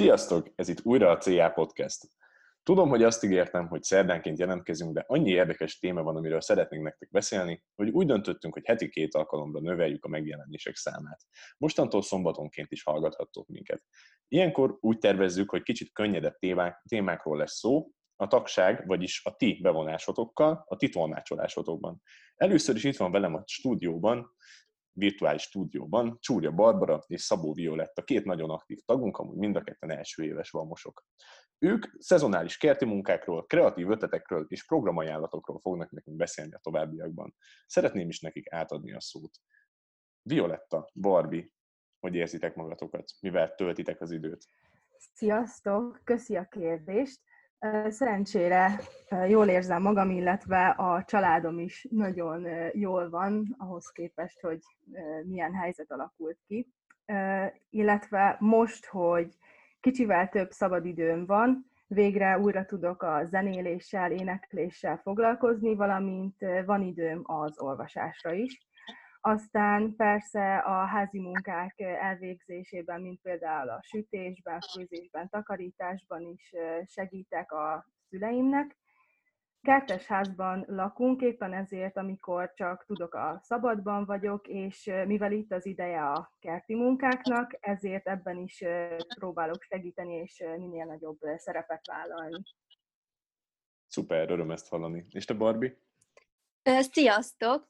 Sziasztok! Ez itt újra a CA Podcast. Tudom, hogy azt ígértem, hogy szerdánként jelentkezünk, de annyi érdekes téma van, amiről szeretnénk nektek beszélni, hogy úgy döntöttünk, hogy heti két alkalomra növeljük a megjelenések számát. Mostantól szombatonként is hallgathattok minket. Ilyenkor úgy tervezzük, hogy kicsit könnyedebb témák, témákról lesz szó, a tagság, vagyis a ti bevonásotokkal, a ti tolmácsolásotokban. Először is itt van velem a stúdióban virtuális stúdióban Csúrja Barbara és Szabó Violetta, két nagyon aktív tagunk, amúgy mind a ketten első éves valmosok. Ők szezonális kerti munkákról, kreatív ötletekről és programajánlatokról fognak nekünk beszélni a továbbiakban. Szeretném is nekik átadni a szót. Violetta, Barbi, hogy érzitek magatokat? Mivel töltitek az időt? Sziasztok! Köszi a kérdést! Szerencsére jól érzem magam, illetve a családom is nagyon jól van ahhoz képest, hogy milyen helyzet alakult ki. Illetve most, hogy kicsivel több szabadidőm van, végre újra tudok a zenéléssel, énekléssel foglalkozni, valamint van időm az olvasásra is. Aztán persze a házi munkák elvégzésében, mint például a sütésben, főzésben, takarításban is segítek a szüleimnek. Kertes házban lakunk, éppen ezért, amikor csak tudok, a szabadban vagyok, és mivel itt az ideje a kerti munkáknak, ezért ebben is próbálok segíteni, és minél nagyobb szerepet vállalni. Szuper, öröm ezt hallani. És te, Barbie? Sziasztok!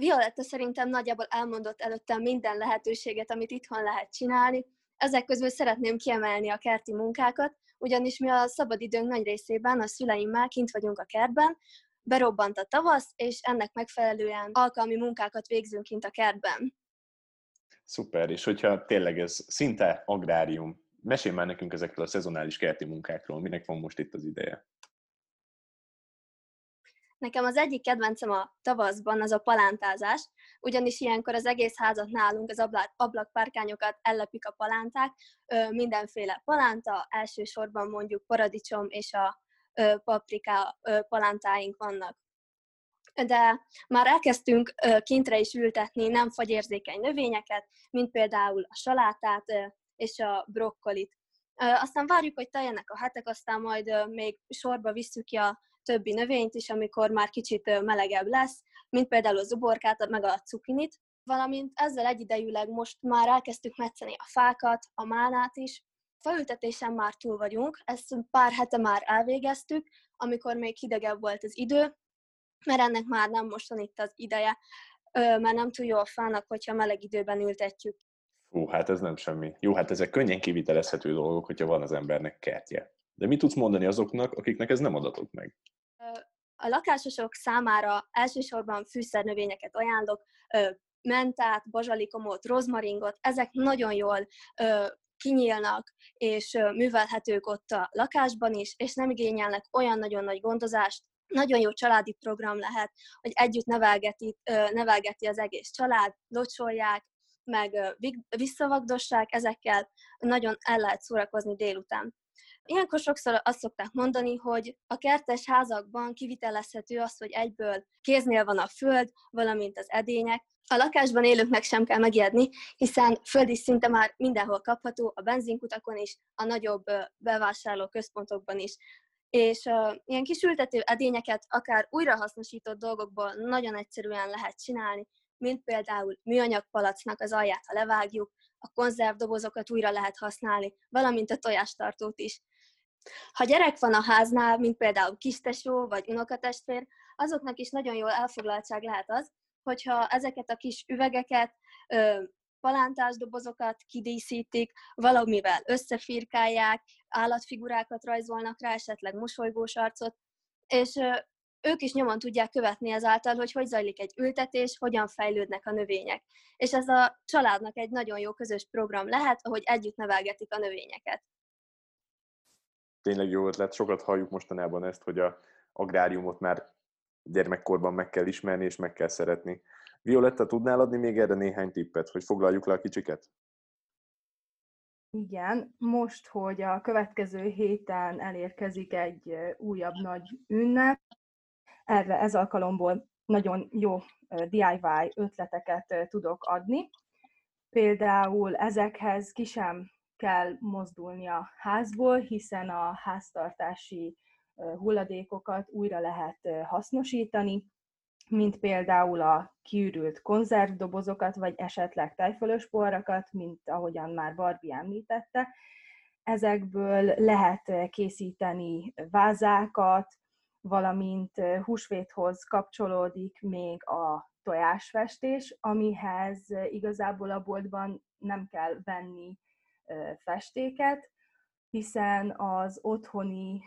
Violetta szerintem nagyjából elmondott előttem minden lehetőséget, amit itthon lehet csinálni. Ezek közül szeretném kiemelni a kerti munkákat, ugyanis mi a szabadidőnk nagy részében a szüleimmel kint vagyunk a kertben, berobbant a tavasz, és ennek megfelelően alkalmi munkákat végzünk kint a kertben. Szuper, és hogyha tényleg ez szinte agrárium, mesélj már nekünk ezekről a szezonális kerti munkákról, minek van most itt az ideje? Nekem az egyik kedvencem a tavaszban az a palántázás, ugyanis ilyenkor az egész házat nálunk, az ablak, ablakpárkányokat ellepik a palánták, mindenféle palánta, elsősorban mondjuk paradicsom és a paprika palántáink vannak. De már elkezdtünk kintre is ültetni nem fagyérzékeny növényeket, mint például a salátát és a brokkolit. Aztán várjuk, hogy teljenek a hetek, aztán majd még sorba visszük ki a többi növényt is, amikor már kicsit melegebb lesz, mint például a zuborkát, meg a cukinit, valamint ezzel egyidejűleg most már elkezdtük metszeni a fákat, a mánát is. Faültetésen már túl vagyunk, ezt pár hete már elvégeztük, amikor még hidegebb volt az idő, mert ennek már nem mostan itt az ideje, mert nem túl jó a fának, hogyha meleg időben ültetjük. Ú, hát ez nem semmi. Jó, hát ezek könnyen kivitelezhető dolgok, hogyha van az embernek kertje. De mit tudsz mondani azoknak, akiknek ez nem adatok meg? A lakásosok számára elsősorban fűszernövényeket ajánlok, mentát, bazsalikomot, rozmaringot, ezek nagyon jól kinyílnak, és művelhetők ott a lakásban is, és nem igényelnek olyan nagyon nagy gondozást, nagyon jó családi program lehet, hogy együtt nevelgeti, nevelgeti az egész család, locsolják, meg visszavagdossák, ezekkel nagyon el lehet szórakozni délután. Ilyenkor sokszor azt szokták mondani, hogy a kertes házakban kivitelezhető az, hogy egyből kéznél van a föld, valamint az edények. A lakásban élőknek sem kell megijedni, hiszen földi szinte már mindenhol kapható, a benzinkutakon is, a nagyobb bevásárló központokban is. És uh, ilyen kis ültető edényeket akár újrahasznosított dolgokból nagyon egyszerűen lehet csinálni, mint például műanyag palacnak az alját, ha levágjuk, a konzervdobozokat újra lehet használni, valamint a tojástartót is. Ha gyerek van a háznál, mint például kistesó vagy unokatestvér, azoknak is nagyon jól elfoglaltság lehet az, hogyha ezeket a kis üvegeket, palántás dobozokat kidíszítik, valamivel összefirkálják, állatfigurákat rajzolnak rá, esetleg mosolygós arcot, és ők is nyomon tudják követni ezáltal, hogy hogy zajlik egy ültetés, hogyan fejlődnek a növények. És ez a családnak egy nagyon jó közös program lehet, ahogy együtt nevelgetik a növényeket tényleg jó ötlet, sokat halljuk mostanában ezt, hogy a agráriumot már gyermekkorban meg kell ismerni és meg kell szeretni. Violetta, tudnál adni még erre néhány tippet, hogy foglaljuk le a kicsiket? Igen, most, hogy a következő héten elérkezik egy újabb nagy ünnep, erre ez alkalomból nagyon jó DIY ötleteket tudok adni. Például ezekhez ki sem kell mozdulni a házból, hiszen a háztartási hulladékokat újra lehet hasznosítani, mint például a kiürült konzervdobozokat, vagy esetleg tejfölös poharakat, mint ahogyan már Barbie említette. Ezekből lehet készíteni vázákat, valamint húsvéthoz kapcsolódik még a tojásfestés, amihez igazából a boltban nem kell venni festéket, hiszen az otthoni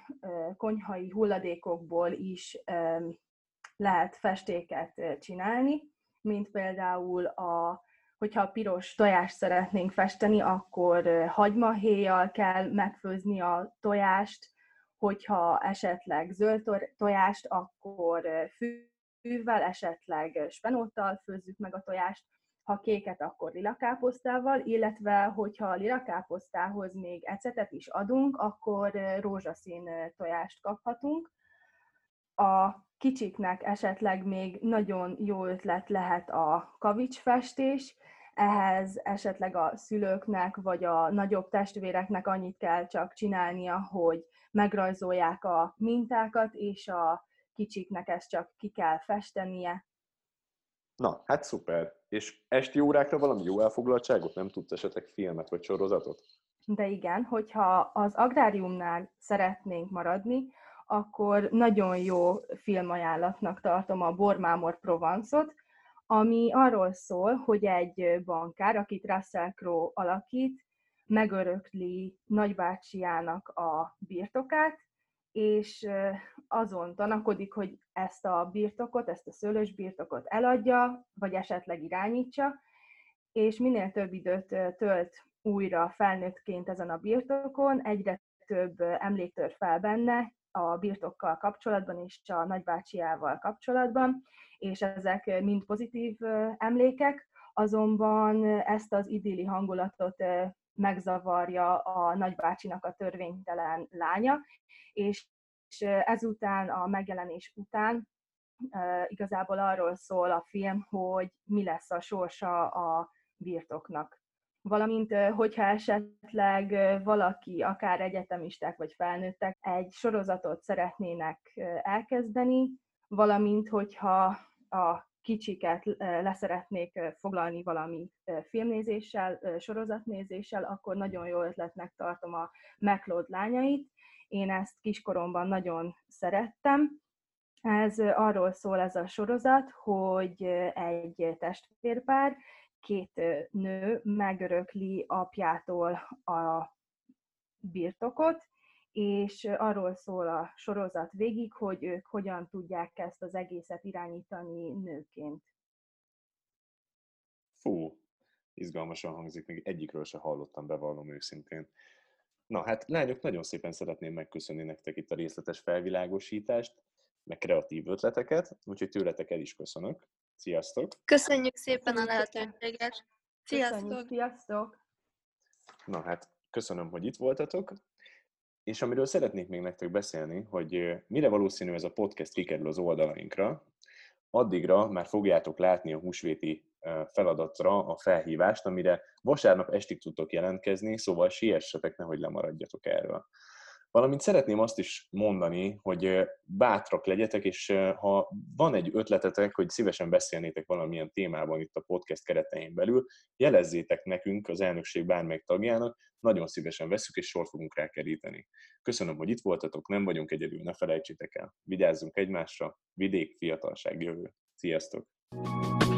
konyhai hulladékokból is lehet festéket csinálni, mint például a hogyha a piros tojást szeretnénk festeni, akkor hagymahéjjal kell megfőzni a tojást, hogyha esetleg zöld tojást, akkor fűvel, esetleg spenóttal főzzük meg a tojást, ha kéket, akkor lilakáposztával, illetve hogyha a lilakáposztához még ecetet is adunk, akkor rózsaszín tojást kaphatunk. A kicsiknek esetleg még nagyon jó ötlet lehet a kavicsfestés, ehhez esetleg a szülőknek vagy a nagyobb testvéreknek annyit kell csak csinálnia, hogy megrajzolják a mintákat, és a kicsiknek ezt csak ki kell festenie. Na, hát szuper. És esti órákra valami jó elfoglaltságot? Nem tudsz esetleg filmet vagy sorozatot? De igen, hogyha az agráriumnál szeretnénk maradni, akkor nagyon jó filmajánlatnak tartom a Bormámor Provancot, ami arról szól, hogy egy bankár, akit Russell Crowe alakít, megörökli nagybácsiának a birtokát, és azon tanakodik, hogy ezt a birtokot, ezt a szőlős birtokot eladja, vagy esetleg irányítsa, és minél több időt tölt újra felnőttként ezen a birtokon, egyre több emlék tör fel benne a birtokkal kapcsolatban és a nagybácsiával kapcsolatban, és ezek mind pozitív emlékek, azonban ezt az idilli hangulatot megzavarja a nagybácsinak a törvénytelen lánya, és ezután, a megjelenés után igazából arról szól a film, hogy mi lesz a sorsa a birtoknak. Valamint, hogyha esetleg valaki, akár egyetemisták vagy felnőttek, egy sorozatot szeretnének elkezdeni, valamint, hogyha a kicsiket leszeretnék foglalni valami filmnézéssel, sorozatnézéssel, akkor nagyon jó ötletnek tartom a McLeod lányait. Én ezt kiskoromban nagyon szerettem. Ez arról szól ez a sorozat, hogy egy testvérpár, két nő megörökli apjától a birtokot, és arról szól a sorozat végig, hogy ők hogyan tudják ezt az egészet irányítani nőként. Fú, izgalmasan hangzik, még egyikről se hallottam, bevallom őszintén. Na hát lányok, nagyon szépen szeretném megköszönni nektek itt a részletes felvilágosítást, meg kreatív ötleteket, úgyhogy tőletek el is köszönök. Sziasztok! Köszönjük szépen a lehetőséget! Sziasztok! Sziasztok! Na hát, köszönöm, hogy itt voltatok, és amiről szeretnék még nektek beszélni, hogy mire valószínű ez a podcast kikerül az oldalainkra, addigra már fogjátok látni a húsvéti feladatra a felhívást, amire vasárnap estig tudtok jelentkezni, szóval siessetek, nehogy lemaradjatok erről. Valamint szeretném azt is mondani, hogy bátrak legyetek, és ha van egy ötletetek, hogy szívesen beszélnétek valamilyen témában itt a podcast keretein belül, jelezzétek nekünk az elnökség bármelyik tagjának, nagyon szívesen veszük, és sor fogunk rá keríteni. Köszönöm, hogy itt voltatok, nem vagyunk egyedül, ne felejtsétek el. Vigyázzunk egymásra, vidék, fiatalság, jövő. Sziasztok! thank you